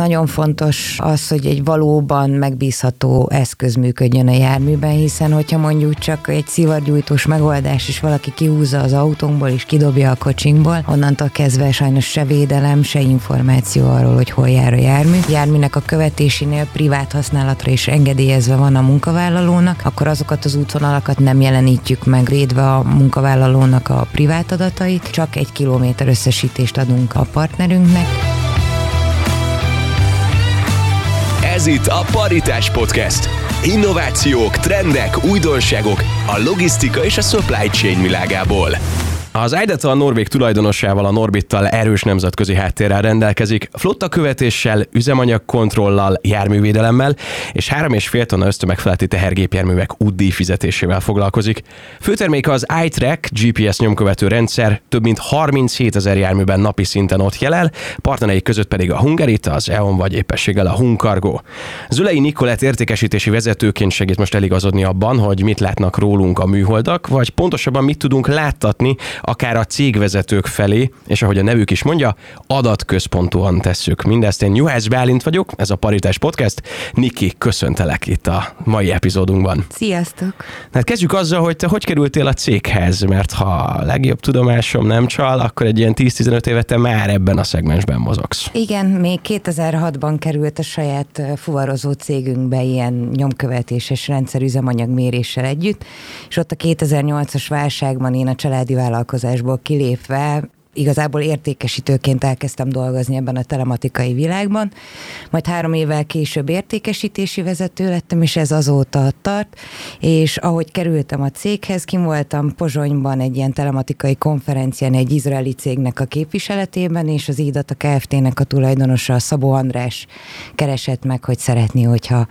Nagyon fontos az, hogy egy valóban megbízható eszköz működjön a járműben, hiszen hogyha mondjuk csak egy szivargyújtós megoldás, és valaki kihúzza az autónkból és kidobja a kocsinkból, onnantól kezdve sajnos se védelem, se információ arról, hogy hol jár a jármű. Járműnek a követésénél privát használatra is engedélyezve van a munkavállalónak, akkor azokat az útvonalakat nem jelenítjük meg, védve a munkavállalónak a privát adatait, csak egy kilométer összesítést adunk a partnerünknek. Ez itt a Paritás Podcast. Innovációk, trendek, újdonságok a logisztika és a supply chain világából. Az Eideta a Norvég tulajdonosával, a Norbittal erős nemzetközi háttérrel rendelkezik, flotta követéssel, üzemanyagkontrollal, járművédelemmel és 3,5 tonna ösztömegfeletti tehergépjárművek útdíj fizetésével foglalkozik. Főterméke az iTrack GPS nyomkövető rendszer, több mint 37 ezer járműben napi szinten ott jelel, partnerei között pedig a Hungarit, az EON vagy éppességgel a Hunkargo. Zülei Nikolett értékesítési vezetőként segít most eligazodni abban, hogy mit látnak rólunk a műholdak, vagy pontosabban mit tudunk láttatni akár a cégvezetők felé, és ahogy a nevük is mondja, adatközpontúan tesszük mindezt. Én Juhász Bálint vagyok, ez a Paritás Podcast. Niki, köszöntelek itt a mai epizódunkban. Sziasztok! Hát kezdjük azzal, hogy te hogy kerültél a céghez, mert ha a legjobb tudomásom nem csal, akkor egy ilyen 10-15 éve te már ebben a szegmensben mozogsz. Igen, még 2006-ban került a saját fuvarozó cégünkbe ilyen nyomkövetéses rendszer üzemanyagméréssel együtt, és ott a 2008-as válságban én a családi vállalkozás vállalkozásból kilépve igazából értékesítőként elkezdtem dolgozni ebben a telematikai világban, majd három évvel később értékesítési vezető lettem, és ez azóta tart, és ahogy kerültem a céghez, kim voltam Pozsonyban egy ilyen telematikai konferencián egy izraeli cégnek a képviseletében, és az IDATA Kft-nek a tulajdonosa, a Szabó András keresett meg, hogy szeretné, hogyha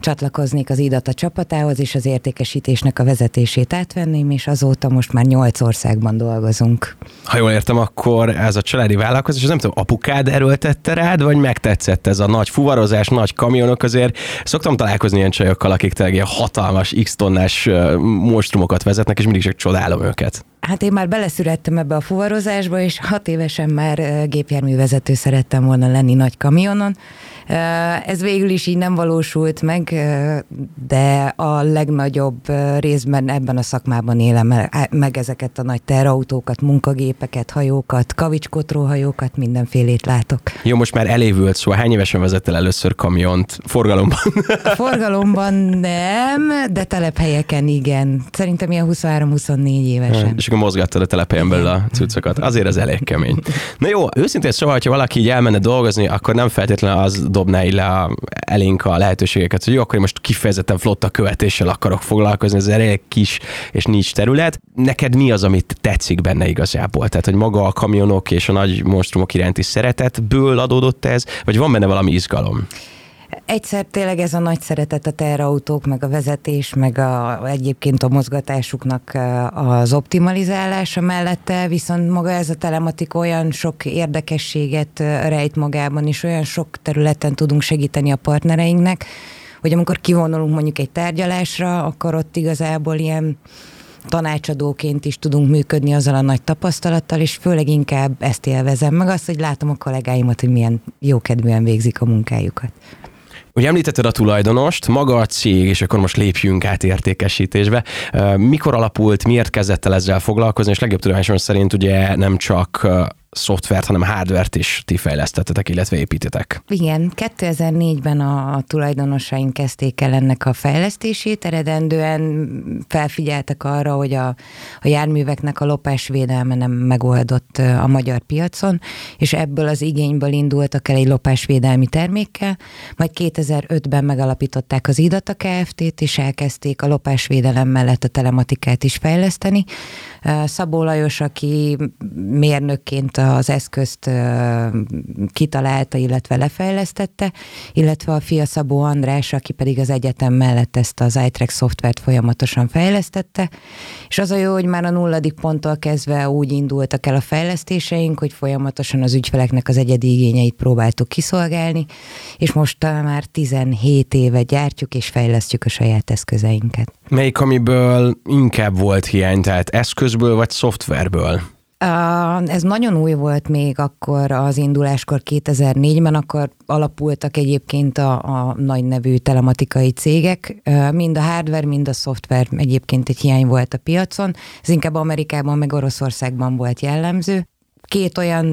csatlakoznék az IDATA csapatához, és az értékesítésnek a vezetését átvenném, és azóta most már nyolc országban dolgozunk. Ha jól értem, akkor ez a családi vállalkozás, nem tudom, apukád erőltette rád, vagy megtetszett ez a nagy fuvarozás, nagy kamionok azért? Szoktam találkozni ilyen csajokkal, akik tényleg ilyen hatalmas X tonnás monstrumokat vezetnek, és mindig csak csodálom őket. Hát én már beleszülettem ebbe a fuvarozásba, és hat évesen már gépjárművezető szerettem volna lenni nagy kamionon. Ez végül is így nem valósult meg, de a legnagyobb részben ebben a szakmában élem meg ezeket a nagy terautókat, munkagépeket, hajókat, kavicskotróhajókat, mindenfélét látok. Jó, most már elévült, szóval hány évesen vezettel először kamiont forgalomban? Forgalomban nem, de telephelyeken igen. Szerintem ilyen 23-24 évesen. És akkor mozgattad a telephelyen belül a cuccokat. Azért az elég kemény. Na jó, őszintén szóval, ha valaki így elmenne dolgozni, akkor nem feltétlenül az dobná le elénk a lehetőségeket, hogy jó, akkor én most kifejezetten flotta követéssel akarok foglalkozni, ez elég kis és nincs terület. Neked mi az, amit tetszik benne igazából? Tehát, hogy maga a kamionok és a nagy monstrumok iránti szeretetből adódott ez, vagy van benne valami izgalom? Egyszer tényleg ez a nagy szeretet a teherautók, meg a vezetés, meg a, egyébként a mozgatásuknak az optimalizálása mellette, viszont maga ez a telematik olyan sok érdekességet rejt magában, és olyan sok területen tudunk segíteni a partnereinknek, hogy amikor kivonulunk mondjuk egy tárgyalásra, akkor ott igazából ilyen tanácsadóként is tudunk működni azzal a nagy tapasztalattal, és főleg inkább ezt élvezem, meg azt, hogy látom a kollégáimat, hogy milyen jókedvűen végzik a munkájukat. Ugye említetted a tulajdonost, maga a cég, és akkor most lépjünk át értékesítésbe. Mikor alapult, miért kezdett el ezzel foglalkozni, és legjobb tudomásom szerint ugye nem csak szoftvert, hanem hardvert is ti fejlesztettetek, illetve építetek. Igen, 2004-ben a tulajdonosaink kezdték el ennek a fejlesztését, eredendően felfigyeltek arra, hogy a, a járműveknek a lopásvédelme nem megoldott a magyar piacon, és ebből az igényből indultak el egy lopásvédelmi termékkel, majd 2005-ben megalapították az IDATA Kft-t, és elkezdték a lopásvédelem mellett a telematikát is fejleszteni. Szabó Lajos, aki mérnökként az eszközt kitalálta, illetve lefejlesztette, illetve a fia Szabó András, aki pedig az egyetem mellett ezt az iTrack szoftvert folyamatosan fejlesztette, és az a jó, hogy már a nulladik ponttól kezdve úgy indultak el a fejlesztéseink, hogy folyamatosan az ügyfeleknek az egyedi igényeit próbáltuk kiszolgálni, és most már 17 éve gyártjuk és fejlesztjük a saját eszközeinket. Melyik, amiből inkább volt hiány, tehát eszközből vagy szoftverből? Ez nagyon új volt még akkor az induláskor 2004-ben, akkor alapultak egyébként a, a nagy nevű telematikai cégek. Mind a hardware, mind a szoftver egyébként egy hiány volt a piacon. Ez inkább Amerikában, meg Oroszországban volt jellemző két olyan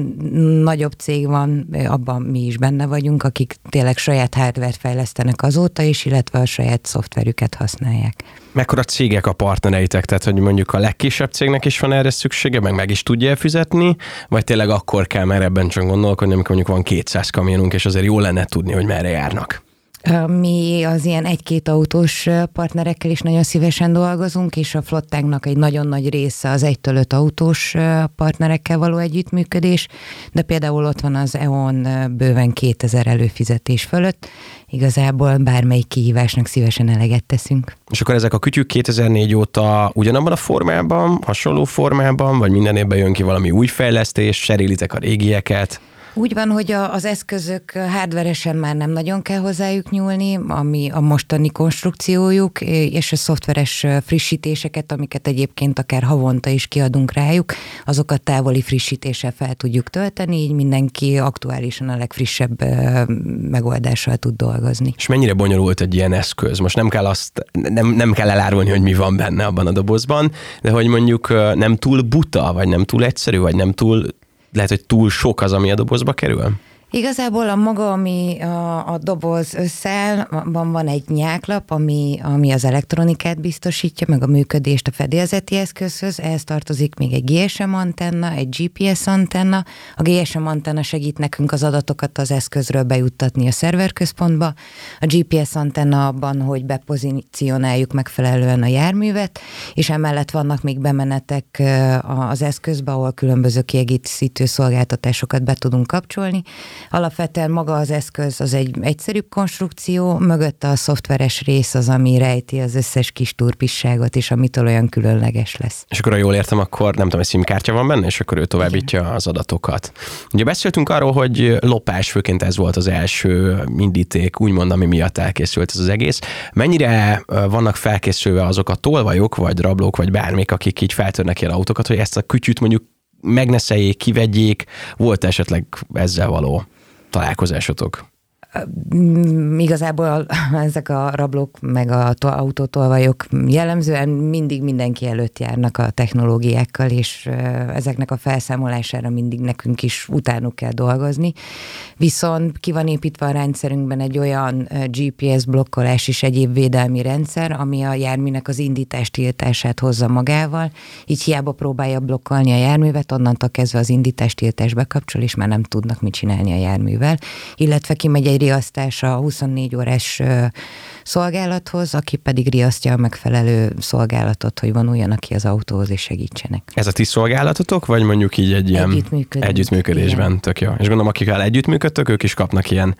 nagyobb cég van, abban mi is benne vagyunk, akik tényleg saját hardware fejlesztenek azóta is, illetve a saját szoftverüket használják. Mekkora cégek a partnereitek? Tehát, hogy mondjuk a legkisebb cégnek is van erre szüksége, meg meg is tudja fizetni, vagy tényleg akkor kell már ebben csak gondolkodni, amikor mondjuk van 200 kamionunk, és azért jó lenne tudni, hogy merre járnak? Mi az ilyen egy-két autós partnerekkel is nagyon szívesen dolgozunk, és a flottánknak egy nagyon nagy része az egytől öt autós partnerekkel való együttműködés, de például ott van az EON bőven 2000 előfizetés fölött, igazából bármelyik kihívásnak szívesen eleget teszünk. És akkor ezek a kütyük 2004 óta ugyanabban a formában, hasonló formában, vagy minden évben jön ki valami új fejlesztés, cserélitek a régieket? Úgy van, hogy a, az eszközök hardveresen már nem nagyon kell hozzájuk nyúlni, ami a mostani konstrukciójuk, és a szoftveres frissítéseket, amiket egyébként akár havonta is kiadunk rájuk, azokat távoli frissítéssel fel tudjuk tölteni, így mindenki aktuálisan a legfrissebb megoldással tud dolgozni. És mennyire bonyolult egy ilyen eszköz? Most nem kell azt, nem, nem kell elárulni, hogy mi van benne abban a dobozban, de hogy mondjuk nem túl buta, vagy nem túl egyszerű, vagy nem túl lehet, hogy túl sok az, ami a dobozba kerül? Igazából a maga, ami a, a doboz összeáll, van, van egy nyáklap, ami, ami az elektronikát biztosítja, meg a működést a fedélzeti eszközhöz. Ehhez tartozik még egy GSM antenna, egy GPS antenna. A GSM antenna segít nekünk az adatokat az eszközről bejuttatni a szerverközpontba. A GPS antenna abban, hogy bepozícionáljuk megfelelően a járművet, és emellett vannak még bemenetek az eszközbe, ahol különböző kiegészítő szolgáltatásokat be tudunk kapcsolni. Alapvetően maga az eszköz az egy egyszerűbb konstrukció, mögötte a szoftveres rész az, ami rejti az összes kis turpisságot, és amitől olyan különleges lesz. És akkor, ha jól értem, akkor nem tudom, egy szimkártya van benne, és akkor ő továbbítja Igen. az adatokat. Ugye beszéltünk arról, hogy lopás, főként ez volt az első indíték, úgymond, ami miatt elkészült ez az egész. Mennyire vannak felkészülve azok a tolvajok, vagy rablók, vagy bármik, akik így feltörnek ilyen autókat, hogy ezt a kütyűt mondjuk megneszeljék, kivegyék, volt esetleg ezzel való találkozásotok? Igazából ezek a rablók, meg a autótolvajok jellemzően mindig mindenki előtt járnak a technológiákkal, és ezeknek a felszámolására mindig nekünk is utánuk kell dolgozni. Viszont ki van építve a rendszerünkben egy olyan GPS blokkolás és egyéb védelmi rendszer, ami a járműnek az indítás tiltását hozza magával, így hiába próbálja blokkolni a járművet, onnantól kezdve az indítás tiltás bekapcsol, és már nem tudnak mit csinálni a járművel, illetve kimegy egy riasztása a 24 órás szolgálathoz, aki pedig riasztja a megfelelő szolgálatot, hogy vonuljanak ki az autóhoz és segítsenek. Ez a ti szolgálatotok, vagy mondjuk így egy ilyen együttműködésben? Igen. Tök jó. És gondolom, akikkel együttműködtök, ők is kapnak ilyen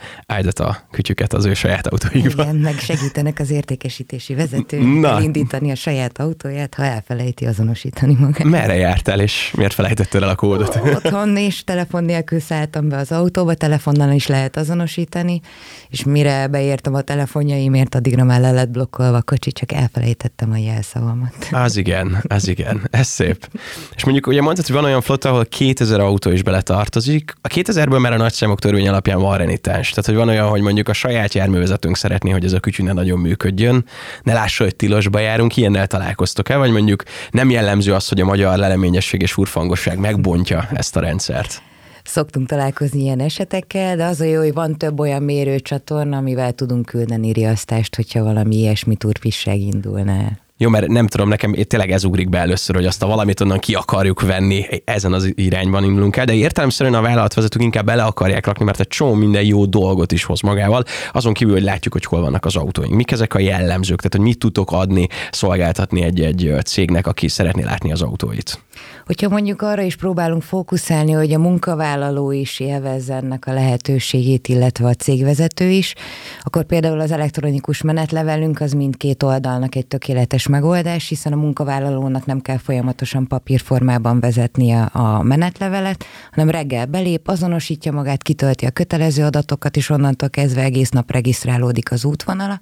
a kütyüket az ő saját autóikba. Igen, meg segítenek az értékesítési vezető indítani a saját autóját, ha elfelejti azonosítani magát. Merre jártál, és miért felejtettél el a kódot? Otthon és telefon nélkül szálltam be az autóba, telefonnal is lehet azonosítani, és mire beértem a telefonjaimért, addigra már le lett blokkolva a kocsi, csak elfelejtettem a jelszavamat. Az igen, az igen, ez szép. És mondjuk ugye mondtad, hogy van olyan flotta, ahol 2000 autó is beletartozik. A 2000-ből már a nagyszámok törvény alapján van renitens. Tehát, hogy van olyan, hogy mondjuk a saját járművezetőnk szeretné, hogy ez a kütyű ne nagyon működjön, ne lássa, hogy tilosba járunk, ilyennel találkoztok el, vagy mondjuk nem jellemző az, hogy a magyar leleményesség és furfangosság megbontja ezt a rendszert szoktunk találkozni ilyen esetekkel, de az a jó, hogy van több olyan mérőcsatorna, amivel tudunk küldeni riasztást, hogyha valami ilyesmi turpisság indulna el. Jó, mert nem tudom, nekem tényleg ez ugrik be először, hogy azt a valamit onnan ki akarjuk venni, ezen az irányban indulunk el, de értelemszerűen a vállalatvezetők inkább bele akarják rakni, mert egy csomó minden jó dolgot is hoz magával, azon kívül, hogy látjuk, hogy hol vannak az autóink. Mik ezek a jellemzők, tehát hogy mit tudtok adni, szolgáltatni egy-egy cégnek, aki szeretné látni az autóit. Hogyha mondjuk arra is próbálunk fókuszálni, hogy a munkavállaló is élvezze ennek a lehetőségét, illetve a cégvezető is, akkor például az elektronikus menetlevelünk az mindkét oldalnak egy tökéletes megoldás, hiszen a munkavállalónak nem kell folyamatosan papírformában vezetnie a menetlevelet, hanem reggel belép, azonosítja magát, kitölti a kötelező adatokat, és onnantól kezdve egész nap regisztrálódik az útvonala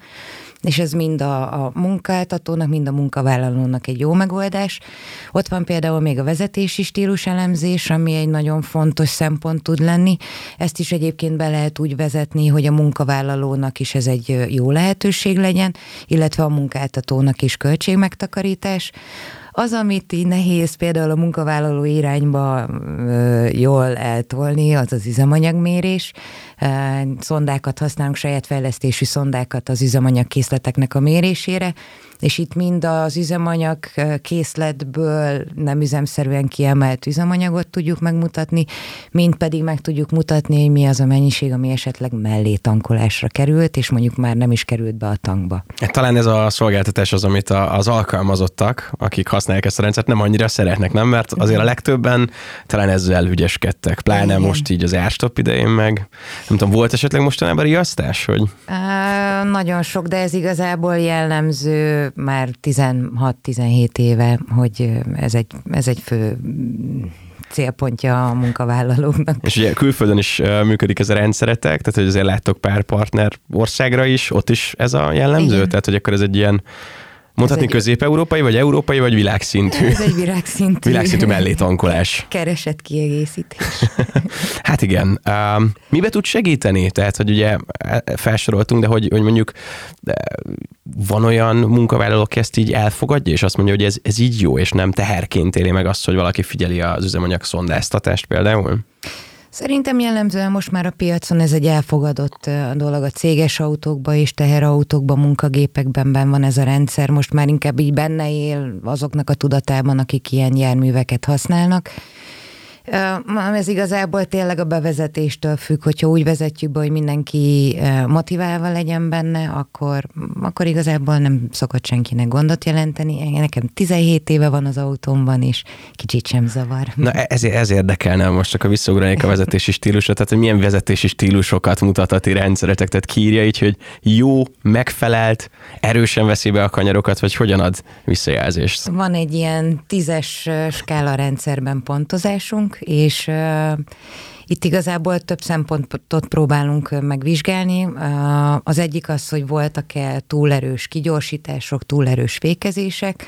és ez mind a, a munkáltatónak, mind a munkavállalónak egy jó megoldás. Ott van például még a vezetési stílus elemzés, ami egy nagyon fontos szempont tud lenni. Ezt is egyébként be lehet úgy vezetni, hogy a munkavállalónak is ez egy jó lehetőség legyen, illetve a munkáltatónak is költségmegtakarítás. Az, amit így nehéz például a munkavállaló irányba jól eltolni, az az üzemanyagmérés. Szondákat használunk, saját fejlesztésű szondákat az üzemanyagkészleteknek a mérésére, és itt mind az üzemanyag készletből nem üzemszerűen kiemelt üzemanyagot tudjuk megmutatni, mind pedig meg tudjuk mutatni, hogy mi az a mennyiség, ami esetleg mellé tankolásra került, és mondjuk már nem is került be a tankba. Hát talán ez a szolgáltatás az, amit az alkalmazottak, akik használják ezt a rendszert, nem annyira szeretnek, nem? Mert azért a legtöbben talán ezzel ügyeskedtek, pláne Igen. most így az árstop idején meg. Nem tudom, volt esetleg mostanában riasztás, hogy? Á, nagyon sok, de ez igazából jellemző már 16-17 éve, hogy ez egy, ez egy fő célpontja a munkavállalóknak. És ugye külföldön is működik ez a rendszeretek, tehát hogy azért láttok pár partner országra is, ott is ez a jellemző? Igen. Tehát, hogy akkor ez egy ilyen Mondhatni egy... közép-európai, vagy európai, vagy világszintű? Ez egy világszintű. világszintű mellétankolás. Keresett kiegészítés. hát igen. Um, mibe tud segíteni? Tehát, hogy ugye e, felsoroltunk, de hogy, hogy mondjuk van olyan munkavállaló, aki ezt így elfogadja, és azt mondja, hogy ez, ez így jó, és nem teherként éli meg azt, hogy valaki figyeli az üzemanyag szondáztatást például? Szerintem jellemzően most már a piacon ez egy elfogadott dolog a céges autókban és teherautókban, munkagépekben ben van ez a rendszer, most már inkább így benne él azoknak a tudatában, akik ilyen járműveket használnak. Ez igazából tényleg a bevezetéstől függ, hogyha úgy vezetjük be, hogy mindenki motiválva legyen benne, akkor, akkor igazából nem szokott senkinek gondot jelenteni. Nekem 17 éve van az autómban, és kicsit sem zavar. Na e- ez, ez érdekelne most csak a visszaugranék a vezetési stílusra, tehát hogy milyen vezetési stílusokat mutat a ti rendszeretek, tehát kírja így, hogy jó, megfelelt, erősen veszi be a kanyarokat, vagy hogyan ad visszajelzést? Van egy ilyen tízes skála rendszerben pontozásunk, és itt igazából több szempontot próbálunk megvizsgálni. Az egyik az, hogy voltak-e túlerős kigyorsítások, túlerős fékezések,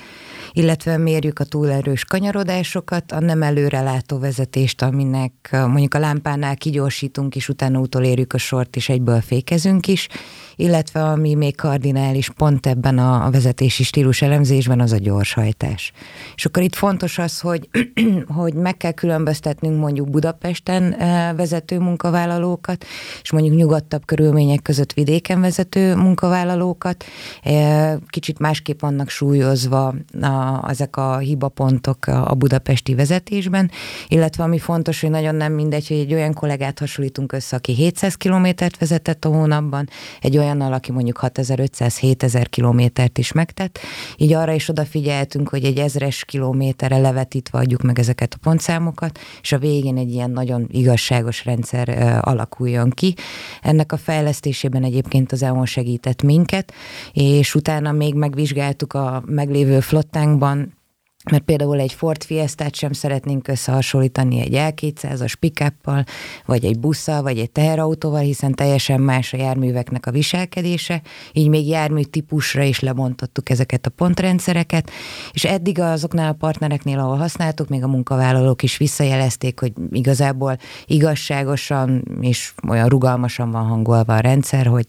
illetve mérjük a túlerős kanyarodásokat, a nem előrelátó vezetést, aminek mondjuk a lámpánál kigyorsítunk, és utána utolérjük a sort, és egyből fékezünk is, illetve ami még kardinális pont ebben a, vezetési stílus elemzésben, az a gyorshajtás. És akkor itt fontos az, hogy, hogy meg kell különböztetnünk mondjuk Budapesten vezető munkavállalókat, és mondjuk nyugodtabb körülmények között vidéken vezető munkavállalókat. Kicsit másképp vannak súlyozva a, ezek a hibapontok a budapesti vezetésben, illetve ami fontos, hogy nagyon nem mindegy, hogy egy olyan kollégát hasonlítunk össze, aki 700 kilométert vezetett a hónapban, egy olyannal, aki mondjuk 6500-7000 kilométert is megtett, így arra is odafigyeltünk, hogy egy ezres kilométerre levetítve adjuk meg ezeket a pontszámokat, és a végén egy ilyen nagyon igazságos rendszer alakuljon ki. Ennek a fejlesztésében egyébként az EON segített minket, és utána még megvizsgáltuk a meglévő flottánkban mert például egy Ford Fiesta-t sem szeretnénk összehasonlítani egy L200-as pick vagy egy busszal, vagy egy teherautóval, hiszen teljesen más a járműveknek a viselkedése, így még jármű típusra is lebontottuk ezeket a pontrendszereket, és eddig azoknál a partnereknél, ahol használtuk, még a munkavállalók is visszajelezték, hogy igazából igazságosan és olyan rugalmasan van hangolva a rendszer, hogy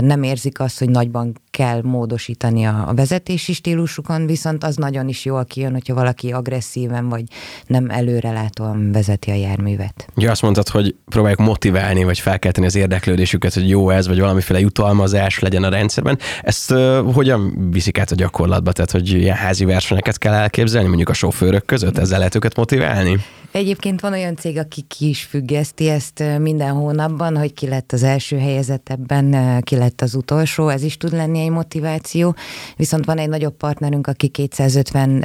nem érzik azt, hogy nagyban kell módosítani a, vezetési stílusukon, viszont az nagyon is jól kijön, hogyha valaki agresszíven vagy nem előrelátóan vezeti a járművet. Ugye azt mondtad, hogy próbáljuk motiválni, vagy felkelteni az érdeklődésüket, hogy jó ez, vagy valamiféle jutalmazás legyen a rendszerben. Ezt uh, hogyan viszik át a gyakorlatba? Tehát, hogy ilyen házi versenyeket kell elképzelni, mondjuk a sofőrök között, ezzel lehet őket motiválni? Egyébként van olyan cég, aki ki is függeszti ezt minden hónapban, hogy ki lett az első helyezett ebben, ki lett az utolsó, ez is tud lenni egy motiváció. Viszont van egy nagyobb partnerünk, aki 250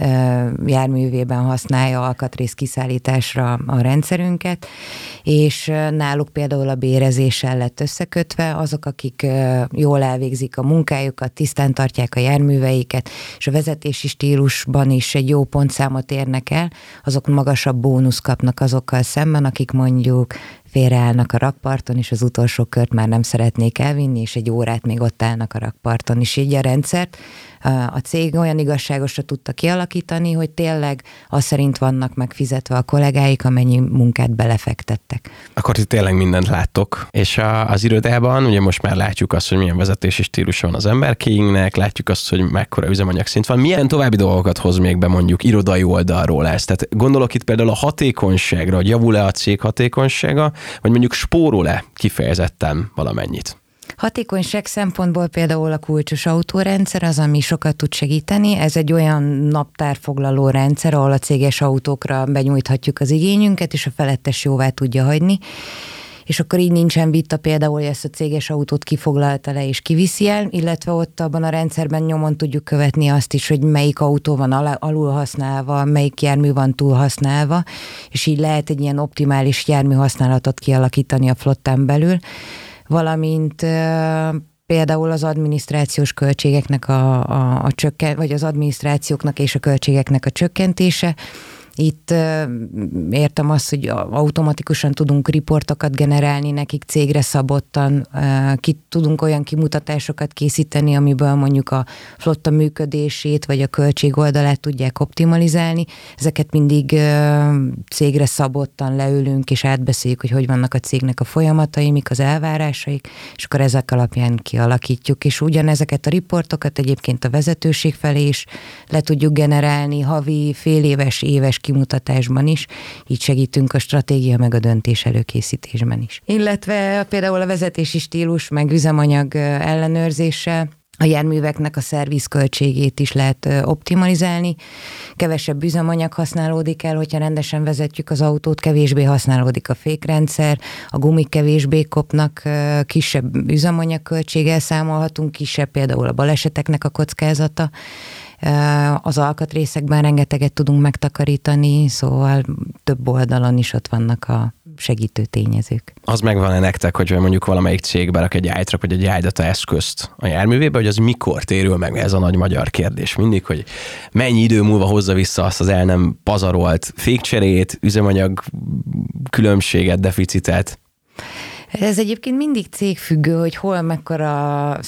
járművében használja alkatrész kiszállításra a rendszerünket, és náluk például a bérezéssel lett összekötve, azok, akik jól elvégzik a munkájukat, tisztán tartják a járműveiket, és a vezetési stílusban is egy jó pontszámot érnek el, azok magasabb bónusz kapnak azokkal szemben, akik mondjuk félreállnak a rakparton, és az utolsó kört már nem szeretnék elvinni, és egy órát még ott állnak a rakparton. És így a rendszert a cég olyan igazságosra tudta kialakítani, hogy tényleg az szerint vannak megfizetve a kollégáik, amennyi munkát belefektettek. Akkor itt tényleg mindent láttok, és a, az irodában ugye most már látjuk azt, hogy milyen vezetési stílus van az emberkéinknek, látjuk azt, hogy mekkora üzemanyag szint van. Milyen további dolgokat hoz még be mondjuk irodai oldalról ez? Tehát gondolok itt például a hatékonyságra, hogy javul-e a cég hatékonysága, vagy mondjuk spórol-e kifejezetten valamennyit? Hatékonyság szempontból például a kulcsos autórendszer az, ami sokat tud segíteni. Ez egy olyan naptárfoglaló rendszer, ahol a céges autókra benyújthatjuk az igényünket, és a felettes jóvá tudja hagyni és akkor így nincsen vita például, hogy ezt a céges autót kifoglalta le és kiviszi el, illetve ott abban a rendszerben nyomon tudjuk követni azt is, hogy melyik autó van alul használva, melyik jármű van túl használva, és így lehet egy ilyen optimális jármű használatot kialakítani a flottán belül. Valamint például az adminisztrációs költségeknek a, a, a csökken, vagy az adminisztrációknak és a költségeknek a csökkentése, itt értem azt, hogy automatikusan tudunk riportokat generálni nekik cégre szabottan, ki, tudunk olyan kimutatásokat készíteni, amiből mondjuk a flotta működését vagy a költség oldalát tudják optimalizálni. Ezeket mindig cégre szabottan leülünk és átbeszéljük, hogy hogy vannak a cégnek a folyamatai, mik az elvárásaik, és akkor ezek alapján kialakítjuk. És ugyanezeket a riportokat egyébként a vezetőség felé is le tudjuk generálni havi, fél éves, éves kimutatásban is, így segítünk a stratégia meg a döntés előkészítésben is. Illetve például a vezetési stílus meg üzemanyag ellenőrzése, a járműveknek a szervizköltségét is lehet optimalizálni, kevesebb üzemanyag használódik el, hogyha rendesen vezetjük az autót, kevésbé használódik a fékrendszer, a gumik kevésbé kopnak, kisebb üzemanyagköltséggel számolhatunk, kisebb például a baleseteknek a kockázata, az alkatrészekben rengeteget tudunk megtakarítani, szóval több oldalon is ott vannak a segítő tényezők. Az megvan-e nektek, hogy mondjuk valamelyik cég berak egy iTrack vagy egy iData eszközt a járművébe, hogy az mikor térül meg? Ez a nagy magyar kérdés mindig, hogy mennyi idő múlva hozza vissza azt az el nem pazarolt fékcserét, üzemanyag különbséget, deficitet? Ez egyébként mindig cégfüggő, hogy hol mekkora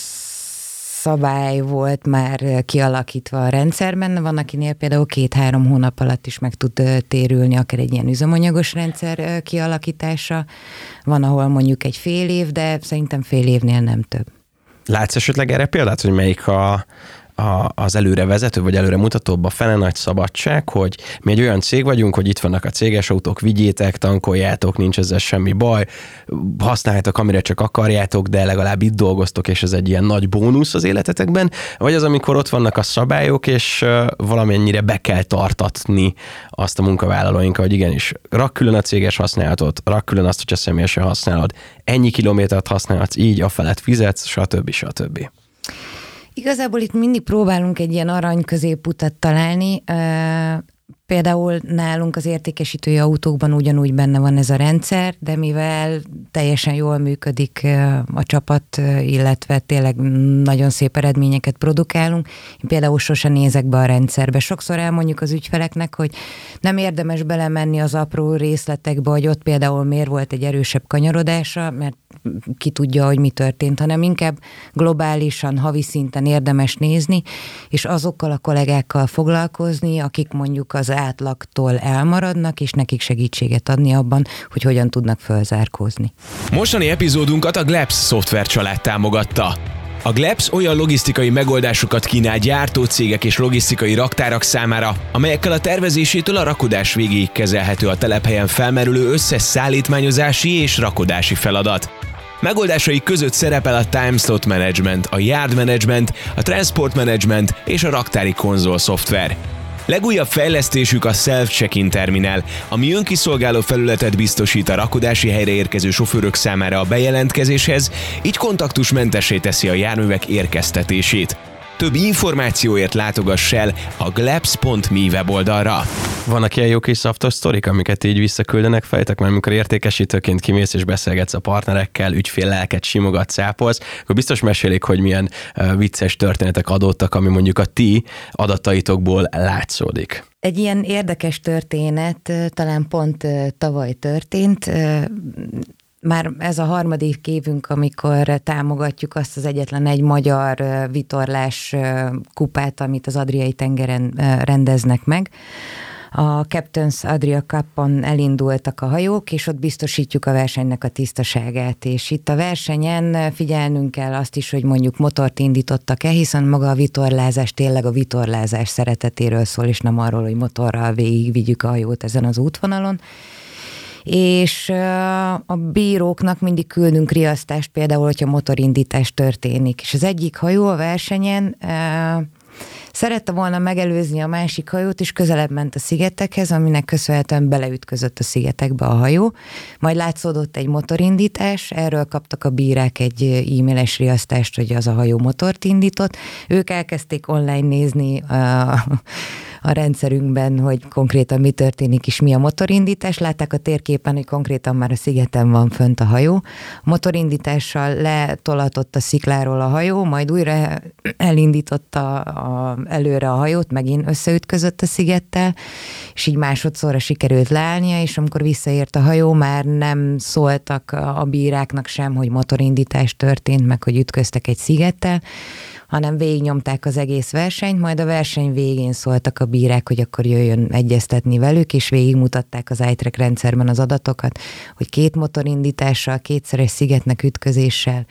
szabály volt már kialakítva a rendszerben. Van, akinél például két-három hónap alatt is meg tud térülni akár egy ilyen üzemanyagos rendszer kialakítása. Van, ahol mondjuk egy fél év, de szerintem fél évnél nem több. Látsz esetleg erre példát, hogy melyik a, a, az előre vezető, vagy előre mutatóbb a fele nagy szabadság, hogy mi egy olyan cég vagyunk, hogy itt vannak a céges autók, vigyétek, tankoljátok, nincs ezzel semmi baj, használjátok, amire csak akarjátok, de legalább itt dolgoztok, és ez egy ilyen nagy bónusz az életetekben, vagy az, amikor ott vannak a szabályok, és valamennyire be kell tartatni azt a munkavállalóinkat, hogy igenis, rak külön a céges használatot, rak külön azt, hogyha személyesen használod, ennyi kilométert használhatsz, így a felett fizetsz, stb. stb. Igazából itt mindig próbálunk egy ilyen arany középutat találni. Például nálunk az értékesítői autókban ugyanúgy benne van ez a rendszer, de mivel teljesen jól működik a csapat, illetve tényleg nagyon szép eredményeket produkálunk, én például sosem nézek be a rendszerbe. Sokszor elmondjuk az ügyfeleknek, hogy nem érdemes belemenni az apró részletekbe, hogy ott például miért volt egy erősebb kanyarodása, mert ki tudja, hogy mi történt, hanem inkább globálisan, havi szinten érdemes nézni, és azokkal a kollégákkal foglalkozni, akik mondjuk az átlagtól elmaradnak, és nekik segítséget adni abban, hogy hogyan tudnak fölzárkózni. Mostani epizódunkat a Glebs szoftver család támogatta. A Glebs olyan logisztikai megoldásokat kínál gyártócégek és logisztikai raktárak számára, amelyekkel a tervezésétől a rakodás végéig kezelhető a telephelyen felmerülő összes szállítmányozási és rakodási feladat. Megoldásai között szerepel a Timeslot Management, a Yard Management, a Transport Management és a raktári konzol szoftver. Legújabb fejlesztésük a Self Check-in terminál, ami önkiszolgáló felületet biztosít a rakodási helyre érkező sofőrök számára a bejelentkezéshez, így kontaktusmentessé teszi a járművek érkeztetését. Több információért látogass el a glebs.me weboldalra. Vannak ilyen jó kis szaftos sztorik, amiket így visszaküldenek fejtek, mert amikor értékesítőként kimész és beszélgetsz a partnerekkel, ügyfél lelket simogat szápolsz, akkor biztos mesélik, hogy milyen vicces történetek adottak, ami mondjuk a ti adataitokból látszódik. Egy ilyen érdekes történet talán pont tavaly történt. Már ez a harmadik évünk, amikor támogatjuk azt az egyetlen egy magyar vitorlás kupát, amit az Adriai tengeren rendeznek meg a Captain's Adria Cup-on elindultak a hajók, és ott biztosítjuk a versenynek a tisztaságát. És itt a versenyen figyelnünk kell azt is, hogy mondjuk motort indítottak-e, hiszen maga a vitorlázás tényleg a vitorlázás szeretetéről szól, és nem arról, hogy motorral végigvigyük a hajót ezen az útvonalon és a bíróknak mindig küldünk riasztást, például, hogyha motorindítás történik. És az egyik hajó a versenyen Szerette volna megelőzni a másik hajót, és közelebb ment a szigetekhez, aminek köszönhetően beleütközött a szigetekbe a hajó. Majd látszódott egy motorindítás, erről kaptak a bírák egy e-mailes riasztást, hogy az a hajó motort indított. Ők elkezdték online nézni a a rendszerünkben, hogy konkrétan mi történik és mi a motorindítás. Látták a térképen, hogy konkrétan már a szigeten van fönt a hajó. Motorindítással letolatott a szikláról a hajó, majd újra elindította a, előre a hajót, megint összeütközött a szigettel, és így másodszorra sikerült leállnia, és amikor visszaért a hajó, már nem szóltak a bíráknak sem, hogy motorindítás történt, meg hogy ütköztek egy szigettel, hanem végignyomták az egész versenyt, majd a verseny végén szóltak a bírák, hogy akkor jöjjön egyeztetni velük, és végigmutatták az iTrack rendszerben az adatokat, hogy két motorindítással, kétszeres szigetnek ütközéssel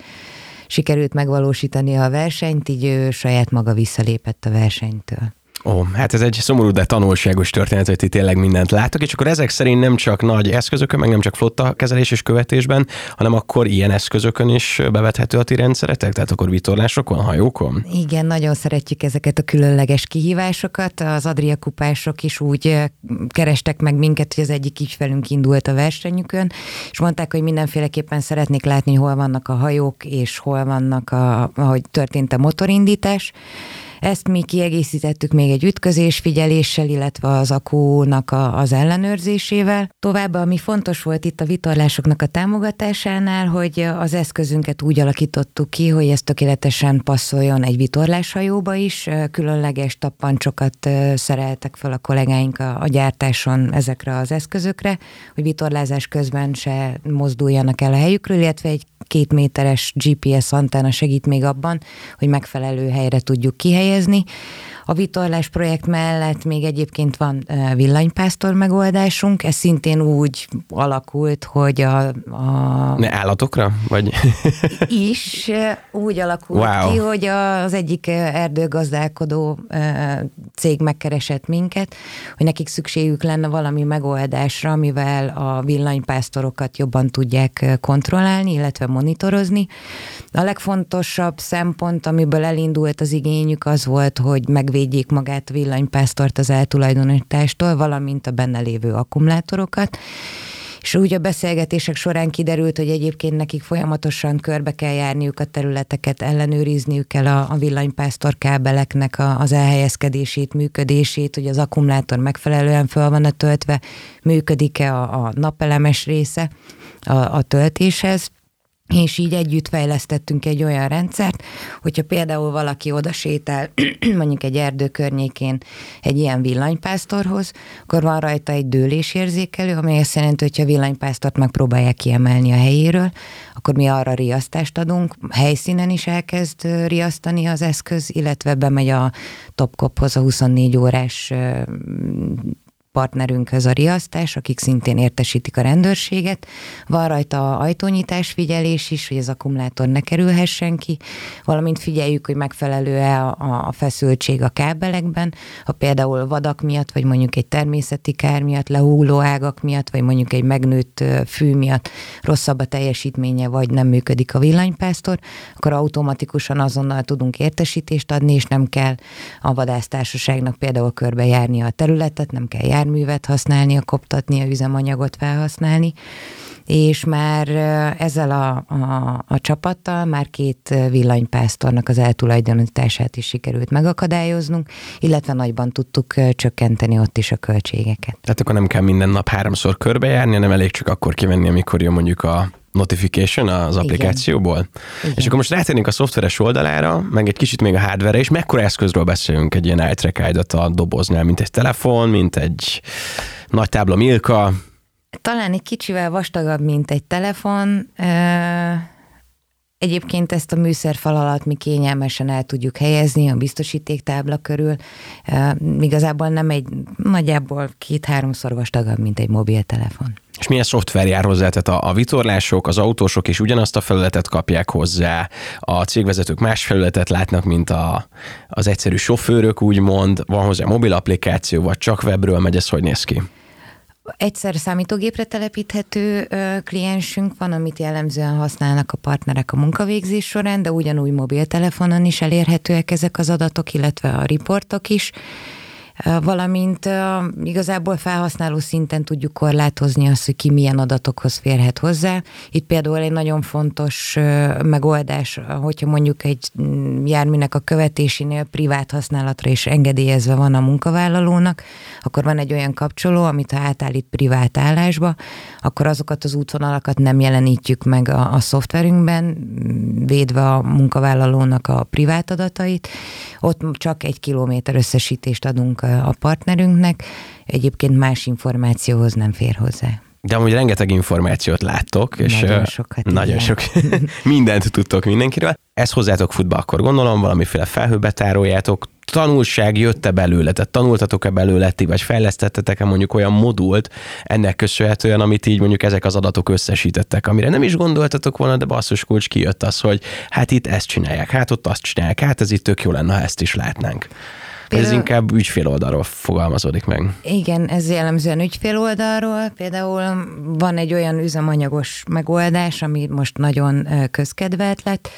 sikerült megvalósítani a versenyt, így ő saját maga visszalépett a versenytől. Ó, hát ez egy szomorú, de tanulságos történet, hogy ti tényleg mindent látok, és akkor ezek szerint nem csak nagy eszközökön, meg nem csak flotta kezelés és követésben, hanem akkor ilyen eszközökön is bevethető a ti rendszeretek, tehát akkor vitorlásokon, hajókon? Igen, nagyon szeretjük ezeket a különleges kihívásokat. Az Adria kupások is úgy kerestek meg minket, hogy az egyik ügyfelünk indult a versenyükön, és mondták, hogy mindenféleképpen szeretnék látni, hol vannak a hajók, és hol vannak, a, ahogy történt a motorindítás ezt mi kiegészítettük még egy ütközés figyeléssel, illetve az akúnak a, az ellenőrzésével. Továbbá, ami fontos volt itt a vitorlásoknak a támogatásánál, hogy az eszközünket úgy alakítottuk ki, hogy ez tökéletesen passzoljon egy vitorláshajóba is. Különleges tappancsokat szereltek fel a kollégáink a, a gyártáson ezekre az eszközökre, hogy vitorlázás közben se mozduljanak el a helyükről, illetve egy két méteres GPS antenna segít még abban, hogy megfelelő helyre tudjuk kihelyezni. A vitorlás projekt mellett még egyébként van villanypásztor megoldásunk, ez szintén úgy alakult, hogy a... a ne állatokra? Vagy? is úgy alakult wow. ki, hogy az egyik erdőgazdálkodó cég megkeresett minket, hogy nekik szükségük lenne valami megoldásra, amivel a villanypásztorokat jobban tudják kontrollálni, illetve monitorozni. A legfontosabb szempont, amiből elindult az igényük, az volt, hogy meg megvédjék magát villanypásztort az eltulajdonítástól, valamint a benne lévő akkumulátorokat. És úgy a beszélgetések során kiderült, hogy egyébként nekik folyamatosan körbe kell járniuk a területeket, ellenőrizniük kell a, a villanypásztor kábeleknek a, az elhelyezkedését, működését, hogy az akkumulátor megfelelően föl van-e töltve, működik-e a, a napelemes része a, a töltéshez és így együtt fejlesztettünk egy olyan rendszert, hogyha például valaki oda sétál, mondjuk egy erdő környékén egy ilyen villanypásztorhoz, akkor van rajta egy dőlésérzékelő, amely azt jelenti, hogyha a villanypásztort megpróbálják kiemelni a helyéről, akkor mi arra riasztást adunk, helyszínen is elkezd riasztani az eszköz, illetve bemegy a Topkophoz a 24 órás partnerünkhöz a riasztás, akik szintén értesítik a rendőrséget. Van rajta ajtónyitás figyelés is, hogy az akkumulátor ne kerülhessen ki, valamint figyeljük, hogy megfelelő-e a, a feszültség a kábelekben, ha például vadak miatt, vagy mondjuk egy természeti kár miatt, lehulló ágak miatt, vagy mondjuk egy megnőtt fű miatt rosszabb a teljesítménye, vagy nem működik a villanypásztor, akkor automatikusan azonnal tudunk értesítést adni, és nem kell a vadásztársaságnak például körbejárni a területet, nem kell járni járművet használni, a koptatni, a üzemanyagot felhasználni, és már ezzel a, a, a csapattal már két villanypásztornak az eltulajdonítását is sikerült megakadályoznunk, illetve nagyban tudtuk csökkenteni ott is a költségeket. Tehát akkor nem kell minden nap háromszor körbejárni, hanem elég csak akkor kivenni, amikor jön mondjuk a notification az applikációból. Igen. És akkor most rátérnénk a szoftveres oldalára, meg egy kicsit még a hardware és mekkora eszközről beszélünk egy ilyen iTrack a doboznál, mint egy telefon, mint egy nagy tábla Milka, Talán egy kicsivel vastagabb, mint egy telefon. Egyébként ezt a műszerfal alatt mi kényelmesen el tudjuk helyezni a biztosítéktábla körül. Igazából nem egy, nagyjából két-háromszor vastagabb, mint egy mobiltelefon. És milyen szoftver jár hozzá? Tehát a, a vitorlások, az autósok is ugyanazt a felületet kapják hozzá, a cégvezetők más felületet látnak, mint a, az egyszerű sofőrök, úgymond, van hozzá mobil applikáció, vagy csak webről megy, ez hogy néz ki? Egyszer számítógépre telepíthető ö, kliensünk van, amit jellemzően használnak a partnerek a munkavégzés során, de ugyanúgy mobiltelefonon is elérhetőek ezek az adatok, illetve a riportok is valamint igazából felhasználó szinten tudjuk korlátozni azt, hogy ki milyen adatokhoz férhet hozzá. Itt például egy nagyon fontos megoldás, hogyha mondjuk egy mm, járműnek a követésénél privát használatra is engedélyezve van a munkavállalónak, akkor van egy olyan kapcsoló, amit ha átállít privát állásba, akkor azokat az útvonalakat nem jelenítjük meg a, a szoftverünkben, mm, védve a munkavállalónak a privát adatait. Ott csak egy kilométer összesítést adunk a partnerünknek, egyébként más információhoz nem fér hozzá. De amúgy rengeteg információt láttok, és nagyon, sokat, nagyon sok mindent tudtok mindenkiről. Ez hozzátok futba akkor gondolom, valamiféle felhőbetároljátok, tanulság jött-e belőle, tehát tanultatok-e belőle ti, vagy fejlesztettetek-e mondjuk olyan modult ennek köszönhetően, amit így mondjuk ezek az adatok összesítettek, amire nem is gondoltatok volna, de basszus kulcs kijött az, hogy hát itt ezt csinálják, hát ott azt csinálják, hát ez itt tök jó lenne, ha ezt is látnánk. Például, ez inkább ügyfél oldalról fogalmazódik meg. Igen, ez jellemzően ügyfél oldalról. Például van egy olyan üzemanyagos megoldás, ami most nagyon közkedvelt lett,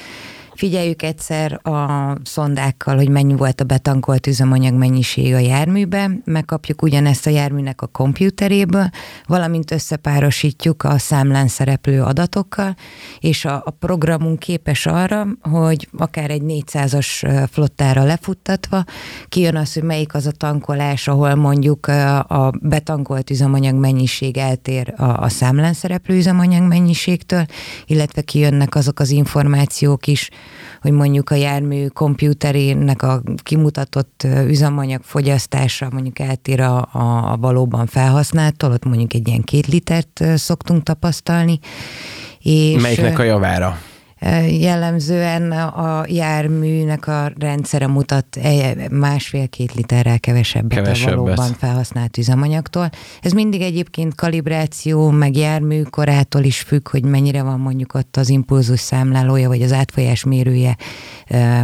figyeljük egyszer a szondákkal, hogy mennyi volt a betankolt üzemanyag mennyiség a járműbe, megkapjuk ugyanezt a járműnek a kompjúteréből, valamint összepárosítjuk a számlán szereplő adatokkal, és a, a programunk képes arra, hogy akár egy 400-as flottára lefuttatva kijön az, hogy melyik az a tankolás, ahol mondjuk a betankolt üzemanyag mennyiség eltér a, a számlán szereplő üzemanyag mennyiségtől, illetve kijönnek azok az információk is, hogy mondjuk a jármű kompjúterének a kimutatott üzemanyag fogyasztása mondjuk eltér a, a, a valóban felhasználtól, ott mondjuk egy ilyen két litert szoktunk tapasztalni. És Melyiknek a javára? Jellemzően a járműnek a rendszere mutat másfél-két literrel kevesebbet, kevesebbet a valóban felhasznált üzemanyagtól. Ez mindig egyébként kalibráció, meg jármű korától is függ, hogy mennyire van mondjuk ott az impulzus számlálója, vagy az átfolyás mérője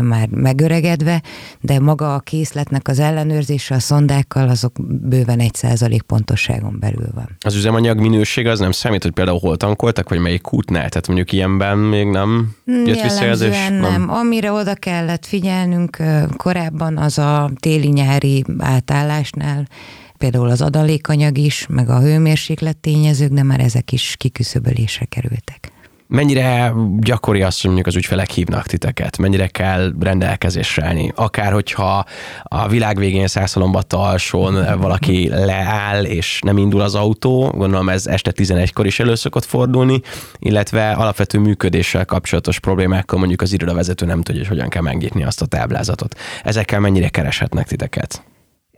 már megöregedve, de maga a készletnek az ellenőrzése a szondákkal azok bőven egy százalék pontosságon belül van. Az üzemanyag minőség az nem számít, hogy például hol tankoltak, vagy melyik kútnál? Tehát mondjuk ilyenben még nem jött visszajelzés? Nem. nem. Amire oda kellett figyelnünk korábban, az a téli-nyári átállásnál, például az adalékanyag is, meg a hőmérséklet tényezők, de már ezek is kiküszöbölésre kerültek. Mennyire gyakori azt, hogy mondjuk az ügyfelek hívnak titeket? Mennyire kell rendelkezésre állni? Akár hogyha a világ végén százszalombatta alsón valaki leáll, és nem indul az autó, gondolom ez este 11-kor is elő szokott fordulni, illetve alapvető működéssel kapcsolatos problémákkal mondjuk az irodavezető nem tudja, hogy hogyan kell megnyitni azt a táblázatot. Ezekkel mennyire kereshetnek titeket?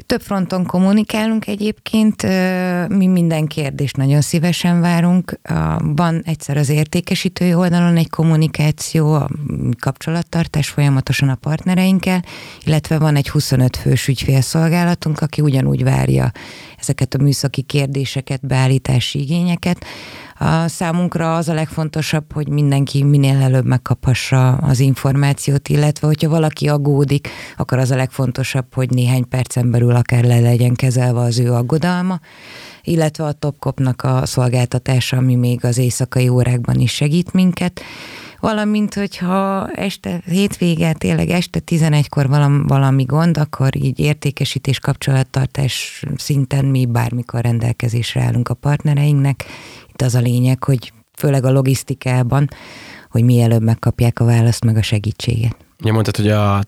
Több fronton kommunikálunk egyébként, mi minden kérdést nagyon szívesen várunk. Van egyszer az értékesítői oldalon egy kommunikáció, a kapcsolattartás folyamatosan a partnereinkkel, illetve van egy 25 fős ügyfélszolgálatunk, aki ugyanúgy várja ezeket a műszaki kérdéseket, beállítási igényeket. A számunkra az a legfontosabb, hogy mindenki minél előbb megkaphassa az információt, illetve hogyha valaki aggódik, akkor az a legfontosabb, hogy néhány percen belül akár le legyen kezelve az ő aggodalma, illetve a Topkopnak a szolgáltatása, ami még az éjszakai órákban is segít minket valamint, hogyha este, hétvége, tényleg este 11-kor valami, valami gond, akkor így értékesítés, kapcsolattartás szinten mi bármikor rendelkezésre állunk a partnereinknek. Itt az a lényeg, hogy főleg a logisztikában, hogy mielőbb megkapják a választ meg a segítséget. Ja, mondtad, hogy a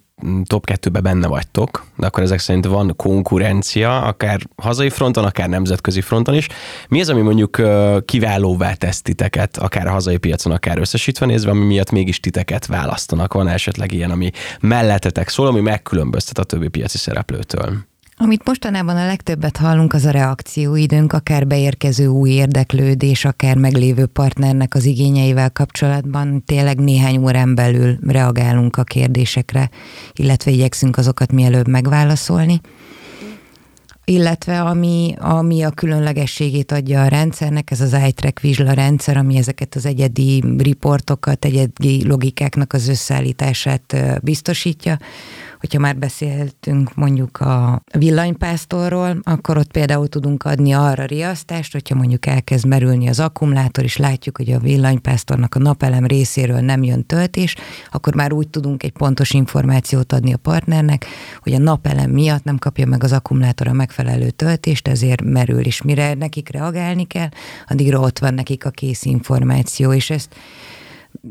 top 2-be benne vagytok, de akkor ezek szerint van konkurencia, akár hazai fronton, akár nemzetközi fronton is. Mi az, ami mondjuk kiválóvá tesz titeket, akár a hazai piacon, akár összesítve nézve, ami miatt mégis titeket választanak? Van esetleg ilyen, ami mellettetek szól, ami megkülönböztet a többi piaci szereplőtől? Amit mostanában a legtöbbet hallunk, az a reakcióidőnk, akár beérkező új érdeklődés, akár meglévő partnernek az igényeivel kapcsolatban. Tényleg néhány órán belül reagálunk a kérdésekre, illetve igyekszünk azokat mielőbb megválaszolni illetve ami, ami a különlegességét adja a rendszernek, ez az iTrack Vizsla rendszer, ami ezeket az egyedi riportokat, egyedi logikáknak az összeállítását biztosítja, hogyha már beszéltünk mondjuk a villanypásztorról, akkor ott például tudunk adni arra riasztást, hogyha mondjuk elkezd merülni az akkumulátor, és látjuk, hogy a villanypásztornak a napelem részéről nem jön töltés, akkor már úgy tudunk egy pontos információt adni a partnernek, hogy a napelem miatt nem kapja meg az akkumulátor a megfelelő töltést, ezért merül, és mire nekik reagálni kell, addigra ott van nekik a kész információ, és ezt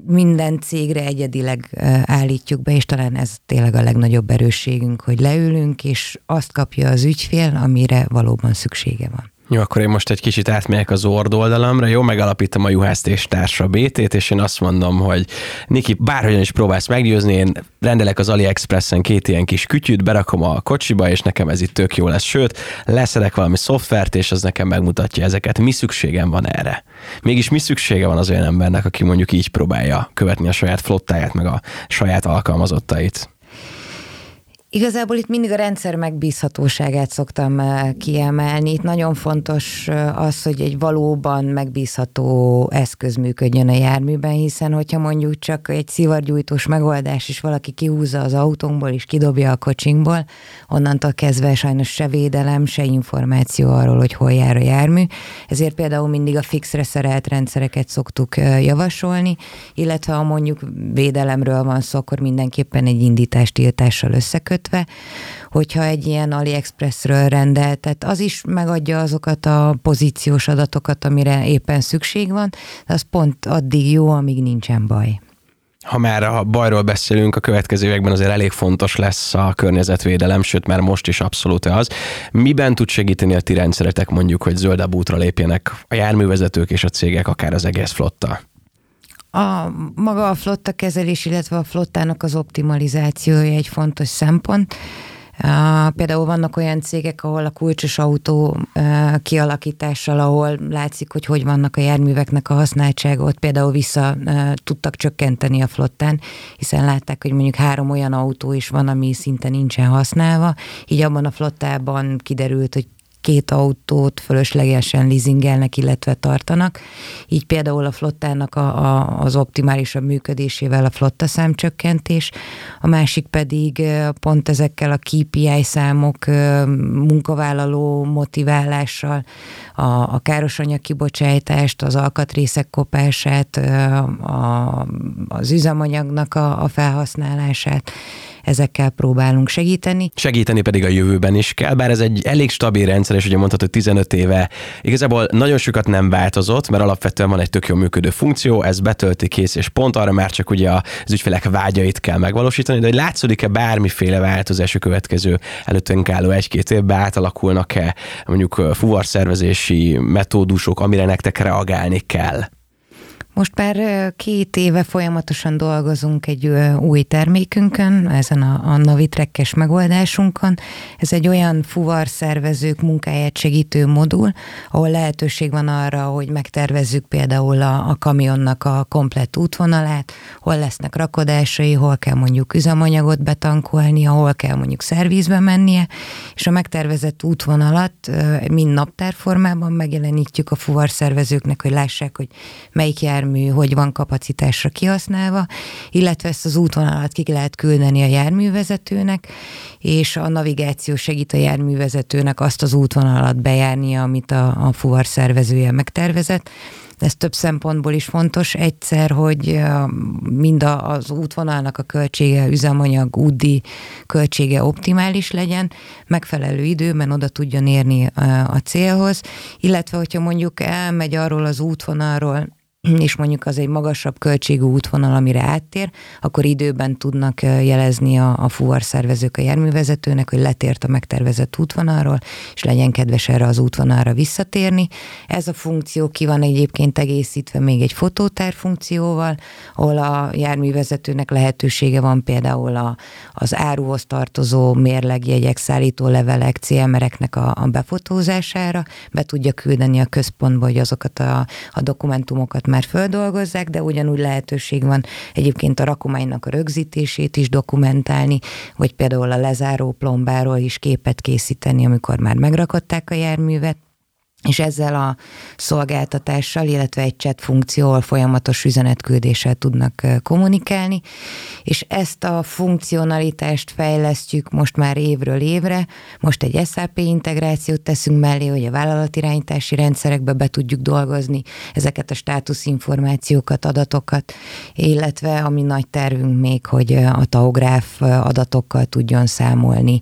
minden cégre egyedileg állítjuk be, és talán ez tényleg a legnagyobb erősségünk, hogy leülünk, és azt kapja az ügyfél, amire valóban szüksége van. Jó, akkor én most egy kicsit átmegyek az Ord oldalamra, jó, megalapítom a Juhászt és társa BT-t, és én azt mondom, hogy Niki, bárhogyan is próbálsz meggyőzni, én rendelek az AliExpressen két ilyen kis kütyűt, berakom a kocsiba, és nekem ez itt tök jó lesz. Sőt, leszedek valami szoftvert, és az nekem megmutatja ezeket. Mi szükségem van erre? Mégis mi szüksége van az olyan embernek, aki mondjuk így próbálja követni a saját flottáját, meg a saját alkalmazottait? Igazából itt mindig a rendszer megbízhatóságát szoktam eh, kiemelni. Itt nagyon fontos eh, az, hogy egy valóban megbízható eszköz működjön a járműben, hiszen hogyha mondjuk csak egy szivargyújtós megoldás, és valaki kihúzza az autónkból, és kidobja a kocsinkból, onnantól kezdve sajnos se védelem, se információ arról, hogy hol jár a jármű. Ezért például mindig a fixre szerelt rendszereket szoktuk eh, javasolni, illetve ha mondjuk védelemről van szó, akkor mindenképpen egy indítástiltással összeköt, kötve, hogyha egy ilyen AliExpressről rendel, tehát az is megadja azokat a pozíciós adatokat, amire éppen szükség van, de az pont addig jó, amíg nincsen baj ha már a bajról beszélünk, a következő években azért elég fontos lesz a környezetvédelem, sőt már most is abszolút az. Miben tud segíteni a ti rendszeretek mondjuk, hogy zöldebb útra lépjenek a járművezetők és a cégek, akár az egész flotta? A maga a flotta kezelés, illetve a flottának az optimalizációja egy fontos szempont. Uh, például vannak olyan cégek, ahol a kulcsos autó uh, kialakítással, ahol látszik, hogy hogy vannak a járműveknek a használtsága, ott például vissza uh, tudtak csökkenteni a flottán, hiszen látták, hogy mondjuk három olyan autó is van, ami szinte nincsen használva, így abban a flottában kiderült, hogy két autót fölöslegesen leasingelnek, illetve tartanak. Így például a flottának a, a, az optimálisabb működésével a flotta számcsökkentés, a másik pedig pont ezekkel a KPI számok munkavállaló motiválással, a, a károsanyag kibocsátást, az alkatrészek kopását, a, az üzemanyagnak a, a felhasználását, ezekkel próbálunk segíteni. Segíteni pedig a jövőben is kell, bár ez egy elég stabil rendszer, és ugye mondhatod, hogy 15 éve igazából nagyon sokat nem változott, mert alapvetően van egy tök jó működő funkció, ez betölti kész, és pont arra már csak ugye az ügyfelek vágyait kell megvalósítani, de hogy látszódik-e bármiféle változás a következő előttünk álló egy-két évben átalakulnak-e mondjuk fuvarszervezési metódusok, amire nektek reagálni kell? Most már két éve folyamatosan dolgozunk egy új termékünkön, ezen a, a Navitrekkes megoldásunkon. Ez egy olyan fuvarszervezők munkáját segítő modul, ahol lehetőség van arra, hogy megtervezzük például a, a kamionnak a komplett útvonalát, hol lesznek rakodásai, hol kell mondjuk üzemanyagot betankolni, hol kell mondjuk szervízbe mennie, és a megtervezett útvonalat mind naptárformában megjelenítjük a fuvarszervezőknek, hogy lássák, hogy melyik jár jármű hogy van kapacitásra kihasználva, illetve ezt az útvonalat ki lehet küldeni a járművezetőnek, és a navigáció segít a járművezetőnek azt az útvonalat bejárnia, amit a, a fuvar szervezője megtervezett. Ez több szempontból is fontos. Egyszer, hogy mind az útvonalnak a költsége, üzemanyag, údi költsége optimális legyen, megfelelő időben oda tudjon érni a célhoz, illetve hogyha mondjuk elmegy arról az útvonalról, és mondjuk az egy magasabb költségű útvonal, amire áttér, akkor időben tudnak jelezni a, a fuvarszervezők a járművezetőnek, hogy letért a megtervezett útvonalról, és legyen kedves erre az útvonalra visszatérni. Ez a funkció ki van egyébként egészítve még egy fotótár funkcióval, ahol a járművezetőnek lehetősége van például a, az áruhoz tartozó mérlegjegyek, szállítólevelek, CMR-eknek a, a befotózására, be tudja küldeni a központba, hogy azokat a, a dokumentumokat már földolgozzák, de ugyanúgy lehetőség van egyébként a rakománynak a rögzítését is dokumentálni, vagy például a lezáró plombáról is képet készíteni, amikor már megrakották a járművet és ezzel a szolgáltatással, illetve egy chat funkcióval folyamatos üzenetküldéssel tudnak kommunikálni, és ezt a funkcionalitást fejlesztjük most már évről évre, most egy SAP integrációt teszünk mellé, hogy a vállalatirányítási rendszerekbe be tudjuk dolgozni ezeket a státuszinformációkat, adatokat, illetve ami nagy tervünk még, hogy a taográf adatokkal tudjon számolni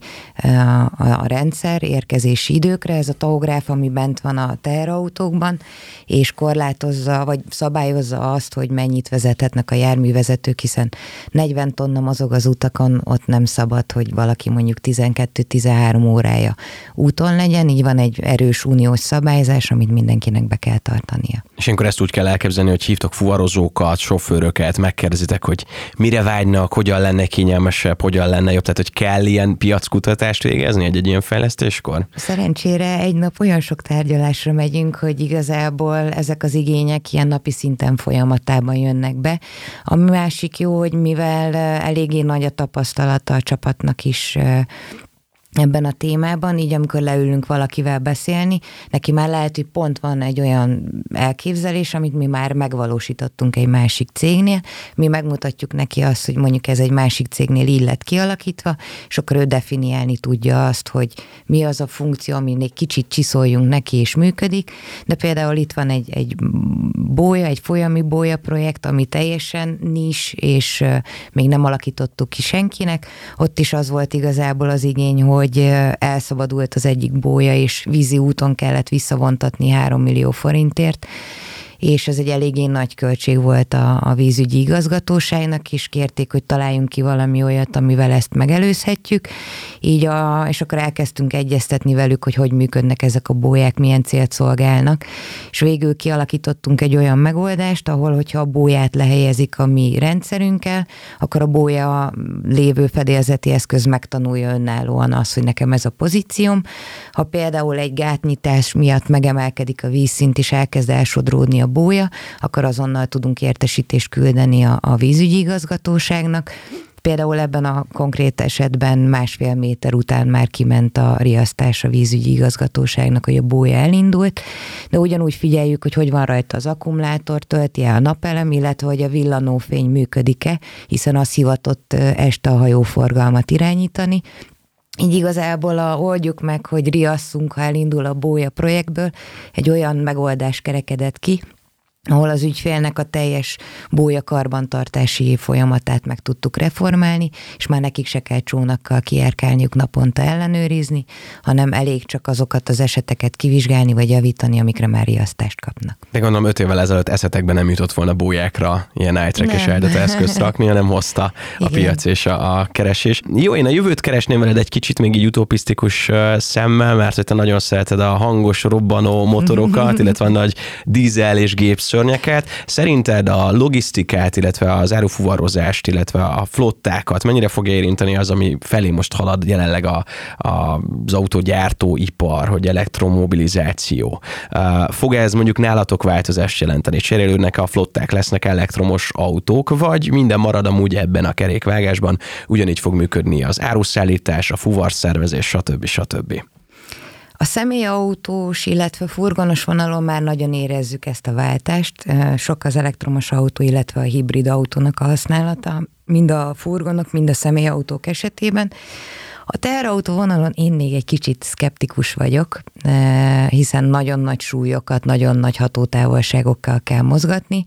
a rendszer érkezési időkre. Ez a taográf, ami bent van van a teherautókban, és korlátozza, vagy szabályozza azt, hogy mennyit vezethetnek a járművezetők, hiszen 40 tonna mozog az utakon, ott nem szabad, hogy valaki mondjuk 12-13 órája úton legyen, így van egy erős uniós szabályzás, amit mindenkinek be kell tartania. És akkor ezt úgy kell elképzelni, hogy hívtok fuvarozókat, sofőröket, megkérdezitek, hogy mire vágynak, hogyan lenne kényelmesebb, hogyan lenne jobb, tehát hogy kell ilyen piackutatást végezni egy, egy ilyen fejlesztéskor? Szerencsére egy nap olyan sok tárgyalás tárgyalásra megyünk, hogy igazából ezek az igények ilyen napi szinten folyamatában jönnek be. A másik jó, hogy mivel eléggé nagy a tapasztalata a csapatnak is ebben a témában, így amikor leülünk valakivel beszélni, neki már lehet, hogy pont van egy olyan elképzelés, amit mi már megvalósítottunk egy másik cégnél, mi megmutatjuk neki azt, hogy mondjuk ez egy másik cégnél illet kialakítva, és akkor ő definiálni tudja azt, hogy mi az a funkció, ami egy kicsit csiszoljunk neki és működik, de például itt van egy, egy bója, egy folyami bója projekt, ami teljesen nis, és még nem alakítottuk ki senkinek, ott is az volt igazából az igény, hogy hogy elszabadult az egyik bója, és vízi úton kellett visszavontatni 3 millió forintért, és ez egy eléggé nagy költség volt a, a vízügyi igazgatóságnak is, kérték, hogy találjunk ki valami olyat, amivel ezt megelőzhetjük, így a, és akkor elkezdtünk egyeztetni velük, hogy hogy működnek ezek a bóják, milyen célt szolgálnak, és végül kialakítottunk egy olyan megoldást, ahol, hogyha a bóját lehelyezik a mi rendszerünkkel, akkor a bója lévő fedélzeti eszköz megtanulja önállóan azt, hogy nekem ez a pozícióm. Ha például egy gátnyitás miatt megemelkedik a vízszint, és elkezd elsodródni a bója, akkor azonnal tudunk értesítést küldeni a, a vízügyi igazgatóságnak, Például ebben a konkrét esetben másfél méter után már kiment a riasztás a vízügyi igazgatóságnak, hogy a bója elindult, de ugyanúgy figyeljük, hogy hogy van rajta az akkumulátor, tölti el a napelem, illetve hogy a villanófény működik-e, hiszen az hivatott este a hajóforgalmat irányítani, így igazából a, oldjuk meg, hogy riasszunk, ha elindul a bója projektből, egy olyan megoldás kerekedett ki, ahol az ügyfélnek a teljes bója karbantartási folyamatát meg tudtuk reformálni, és már nekik se kell csónakkal kijárkálniuk naponta ellenőrizni, hanem elég csak azokat az eseteket kivizsgálni vagy javítani, amikre már riasztást kapnak. De gondolom öt évvel ezelőtt eszetekben nem jutott volna bójákra ilyen iTrack és eldata eszközt rakni, hanem hozta a Igen. piac és a, a keresés. Jó, én a jövőt keresném veled egy kicsit még így utopisztikus szemmel, mert hogy te nagyon szereted a hangos, robbanó motorokat, illetve a nagy dízel és gépsz szörnyeket. Szerinted a logisztikát, illetve az árufuvarozást, illetve a flottákat mennyire fogja érinteni az, ami felé most halad jelenleg a, a, az autógyártóipar, hogy elektromobilizáció? Fog ez mondjuk nálatok változást jelenteni? Cserélődnek a flották, lesznek elektromos autók, vagy minden marad amúgy ebben a kerékvágásban? Ugyanígy fog működni az áruszállítás, a fuvarszervezés, stb. stb. A személyautós, illetve furgonos vonalon már nagyon érezzük ezt a váltást. Sok az elektromos autó, illetve a hibrid autónak a használata, mind a furgonok, mind a személyautók esetében. A teherautó vonalon én még egy kicsit szkeptikus vagyok, hiszen nagyon nagy súlyokat, nagyon nagy hatótávolságokkal kell mozgatni,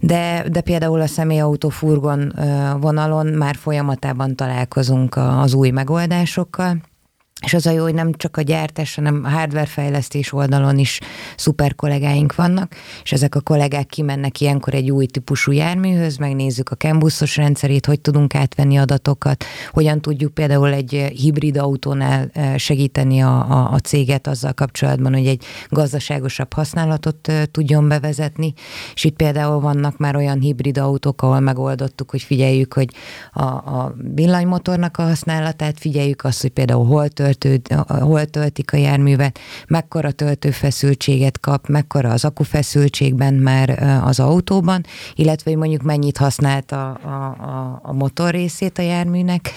de, de például a személyautó furgon vonalon már folyamatában találkozunk az új megoldásokkal, és az a jó, hogy nem csak a gyártás, hanem a hardware fejlesztés oldalon is szuper kollégáink vannak, és ezek a kollégák kimennek ilyenkor egy új típusú járműhöz, megnézzük a Cambusos rendszerét, hogy tudunk átvenni adatokat, hogyan tudjuk például egy hibrid autónál segíteni a, a, a céget azzal kapcsolatban, hogy egy gazdaságosabb használatot tudjon bevezetni, és itt például vannak már olyan hibrid autók, ahol megoldottuk, hogy figyeljük, hogy a, a villanymotornak a használatát, figyeljük azt, hogy például hol tört töltő, hol töltik a járművet, mekkora töltőfeszültséget kap, mekkora az akufeszültségben már az autóban, illetve hogy mondjuk mennyit használt a, a, a, motor részét a járműnek,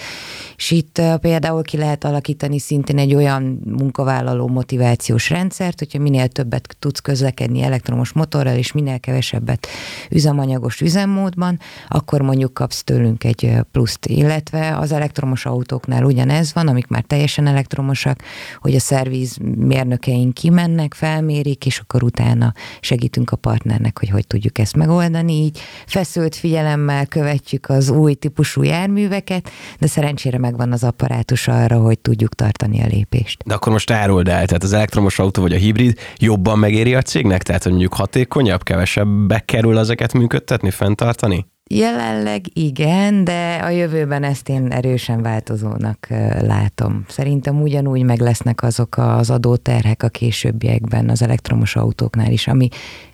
és itt például ki lehet alakítani szintén egy olyan munkavállaló motivációs rendszert, hogyha minél többet tudsz közlekedni elektromos motorral, és minél kevesebbet üzemanyagos üzemmódban, akkor mondjuk kapsz tőlünk egy pluszt, illetve az elektromos autóknál ugyanez van, amik már teljesen elektromosak, hogy a szerviz mérnökeink kimennek, felmérik, és akkor utána segítünk a partnernek, hogy hogy tudjuk ezt megoldani. Így feszült figyelemmel követjük az új típusú járműveket, de szerencsére megvan az apparátus arra, hogy tudjuk tartani a lépést. De akkor most árold el, tehát az elektromos autó vagy a hibrid jobban megéri a cégnek? Tehát, hogy mondjuk hatékonyabb, kevesebb kerül ezeket működtetni, fenntartani? Jelenleg igen, de a jövőben ezt én erősen változónak látom. Szerintem ugyanúgy meg lesznek azok az adóterhek a későbbiekben az elektromos autóknál is, ami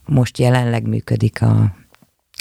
most jelenleg működik a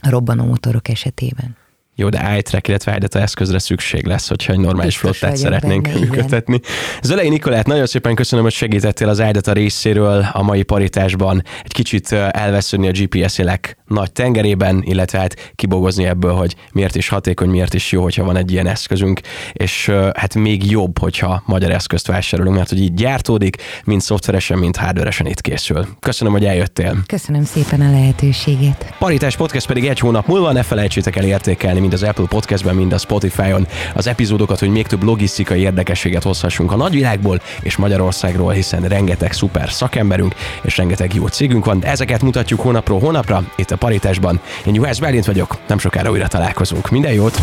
robbanó motorok esetében. Jó, de iTrack, illetve iData eszközre szükség lesz, hogyha egy normális Biztos flottát szeretnénk benne, működtetni. Zölei Nikolát, nagyon szépen köszönöm, hogy segítettél az iData részéről a mai paritásban egy kicsit elvesződni a GPS-élek nagy tengerében, illetve hát kibogozni ebből, hogy miért is hatékony, miért is jó, hogyha van egy ilyen eszközünk, és hát még jobb, hogyha magyar eszközt vásárolunk, mert hogy így gyártódik, mind szoftveresen, mind hardveresen itt készül. Köszönöm, hogy eljöttél. Köszönöm szépen a lehetőséget. Paritás podcast pedig egy hónap múlva, ne felejtsétek el értékelni mind az Apple Podcastben, mind a Spotify-on az epizódokat, hogy még több logisztikai érdekességet hozhassunk a nagyvilágból és Magyarországról, hiszen rengeteg szuper szakemberünk és rengeteg jó cégünk van. Ezeket mutatjuk hónapról hónapra itt a paritásban. Én Juhász Bálint vagyok, nem sokára újra találkozunk. Minden jót!